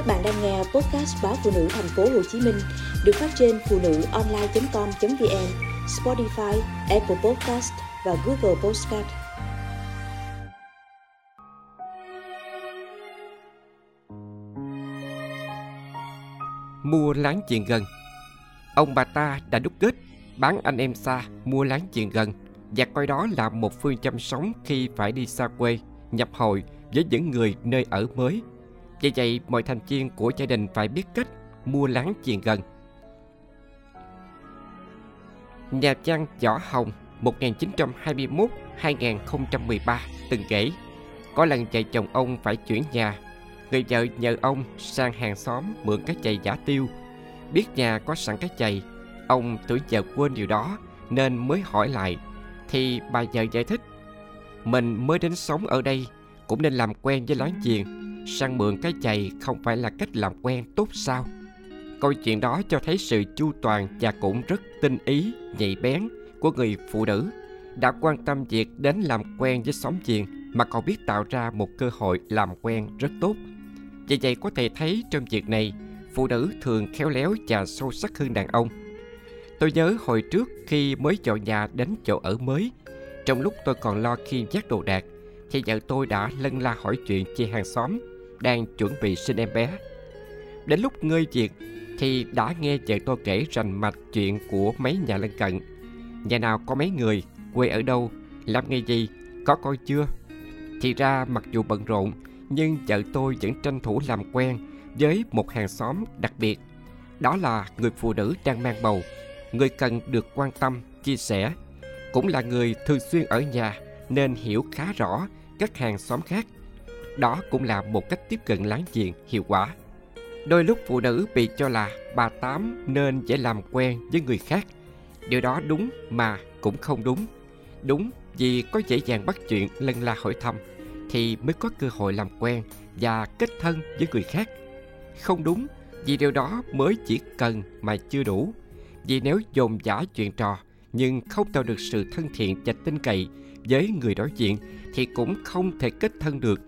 Các bạn đang nghe podcast báo phụ nữ thành phố Hồ Chí Minh được phát trên phụ nữ online.com.vn, Spotify, Apple Podcast và Google Podcast. Mua láng chuyện gần Ông bà ta đã đúc kết bán anh em xa mua láng chuyện gần và coi đó là một phương chăm sống khi phải đi xa quê, nhập hội với những người nơi ở mới. Vì vậy, mọi thành viên của gia đình phải biết cách mua láng giềng gần. Nhà văn Võ Hồng 1921-2013 từng kể có lần chạy chồng ông phải chuyển nhà người vợ nhờ ông sang hàng xóm mượn cái chày giả tiêu biết nhà có sẵn cái chày ông tưởng vợ quên điều đó nên mới hỏi lại thì bà vợ giải thích mình mới đến sống ở đây cũng nên làm quen với láng giềng sang mượn cái chày không phải là cách làm quen tốt sao? Câu chuyện đó cho thấy sự chu toàn và cũng rất tinh ý, nhạy bén của người phụ nữ. Đã quan tâm việc đến làm quen với xóm giềng mà còn biết tạo ra một cơ hội làm quen rất tốt. Vì vậy có thể thấy trong việc này, phụ nữ thường khéo léo và sâu sắc hơn đàn ông. Tôi nhớ hồi trước khi mới dọn nhà đến chỗ ở mới, trong lúc tôi còn lo khiêng vác đồ đạc, thì vợ tôi đã lân la hỏi chuyện chị hàng xóm đang chuẩn bị sinh em bé. Đến lúc ngơi việc thì đã nghe vợ tôi kể rành mạch chuyện của mấy nhà lân cận. Nhà nào có mấy người, quê ở đâu, làm nghề gì, có coi chưa? Thì ra mặc dù bận rộn, nhưng vợ tôi vẫn tranh thủ làm quen với một hàng xóm đặc biệt. Đó là người phụ nữ đang mang bầu, người cần được quan tâm, chia sẻ. Cũng là người thường xuyên ở nhà nên hiểu khá rõ các hàng xóm khác đó cũng là một cách tiếp cận láng giềng hiệu quả. Đôi lúc phụ nữ bị cho là bà tám nên dễ làm quen với người khác. Điều đó đúng mà cũng không đúng. Đúng vì có dễ dàng bắt chuyện lân la hỏi thăm thì mới có cơ hội làm quen và kết thân với người khác. Không đúng vì điều đó mới chỉ cần mà chưa đủ. Vì nếu dồn giả chuyện trò nhưng không tạo được sự thân thiện và tin cậy với người đối diện thì cũng không thể kết thân được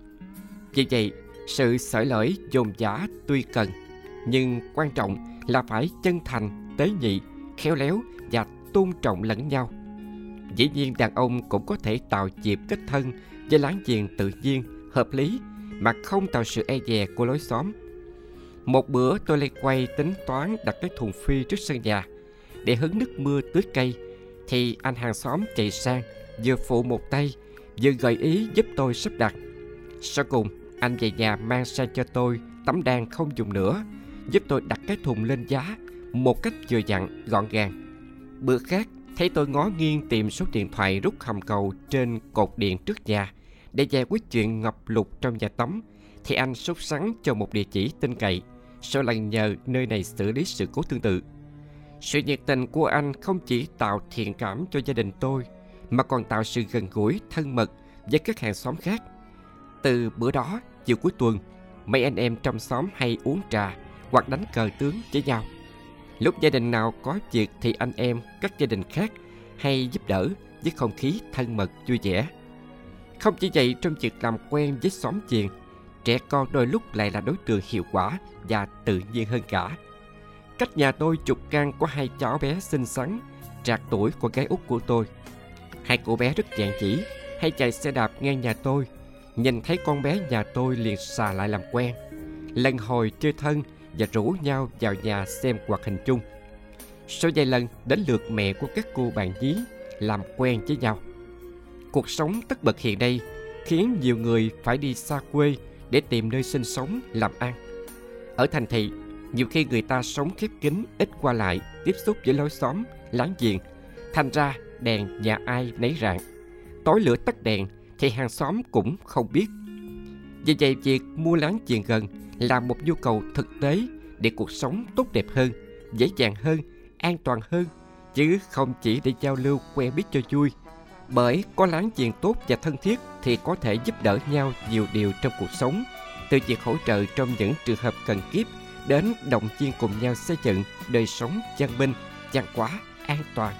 vì vậy, sự sởi lởi dồn dã tuy cần, nhưng quan trọng là phải chân thành, tế nhị, khéo léo và tôn trọng lẫn nhau. Dĩ nhiên đàn ông cũng có thể tạo dịp kết thân với láng giềng tự nhiên, hợp lý mà không tạo sự e dè của lối xóm. Một bữa tôi lên quay tính toán đặt cái thùng phi trước sân nhà. Để hứng nước mưa tưới cây, thì anh hàng xóm chạy sang, vừa phụ một tay, vừa gợi ý giúp tôi sắp đặt. Sau cùng anh về nhà mang sang cho tôi, tấm đan không dùng nữa. Giúp tôi đặt cái thùng lên giá, một cách vừa dặn, gọn gàng. Bữa khác, thấy tôi ngó nghiêng tìm số điện thoại rút hầm cầu trên cột điện trước nhà. Để giải quyết chuyện ngập lụt trong nhà tắm, thì anh sốt sắng cho một địa chỉ tin cậy. Sau lần nhờ nơi này xử lý sự cố tương tự. Sự nhiệt tình của anh không chỉ tạo thiện cảm cho gia đình tôi, mà còn tạo sự gần gũi, thân mật với các hàng xóm khác. Từ bữa đó chiều cuối tuần, mấy anh em trong xóm hay uống trà hoặc đánh cờ tướng với nhau. Lúc gia đình nào có việc thì anh em, các gia đình khác hay giúp đỡ với không khí thân mật, vui vẻ. Không chỉ vậy, trong việc làm quen với xóm chiền trẻ con đôi lúc lại là đối tượng hiệu quả và tự nhiên hơn cả. Cách nhà tôi chục căn có hai cháu bé xinh xắn trạc tuổi của gái út của tôi. Hai cô bé rất dạng chỉ hay chạy xe đạp ngang nhà tôi nhìn thấy con bé nhà tôi liền xà lại làm quen lần hồi chơi thân và rủ nhau vào nhà xem hoạt hình chung. Sau vài lần đến lượt mẹ của các cô bạn nhí làm quen với nhau. Cuộc sống tất bật hiện nay khiến nhiều người phải đi xa quê để tìm nơi sinh sống, làm ăn. Ở thành thị, nhiều khi người ta sống khép kín ít qua lại, tiếp xúc với lối xóm, láng giềng. Thành ra đèn nhà ai nấy rạng. Tối lửa tắt đèn thì hàng xóm cũng không biết. Vì vậy, việc mua láng giềng gần là một nhu cầu thực tế để cuộc sống tốt đẹp hơn, dễ dàng hơn, an toàn hơn, chứ không chỉ để giao lưu quen biết cho vui. Bởi có láng giềng tốt và thân thiết thì có thể giúp đỡ nhau nhiều điều trong cuộc sống, từ việc hỗ trợ trong những trường hợp cần kiếp đến động viên cùng nhau xây dựng đời sống văn minh, văn hóa an toàn.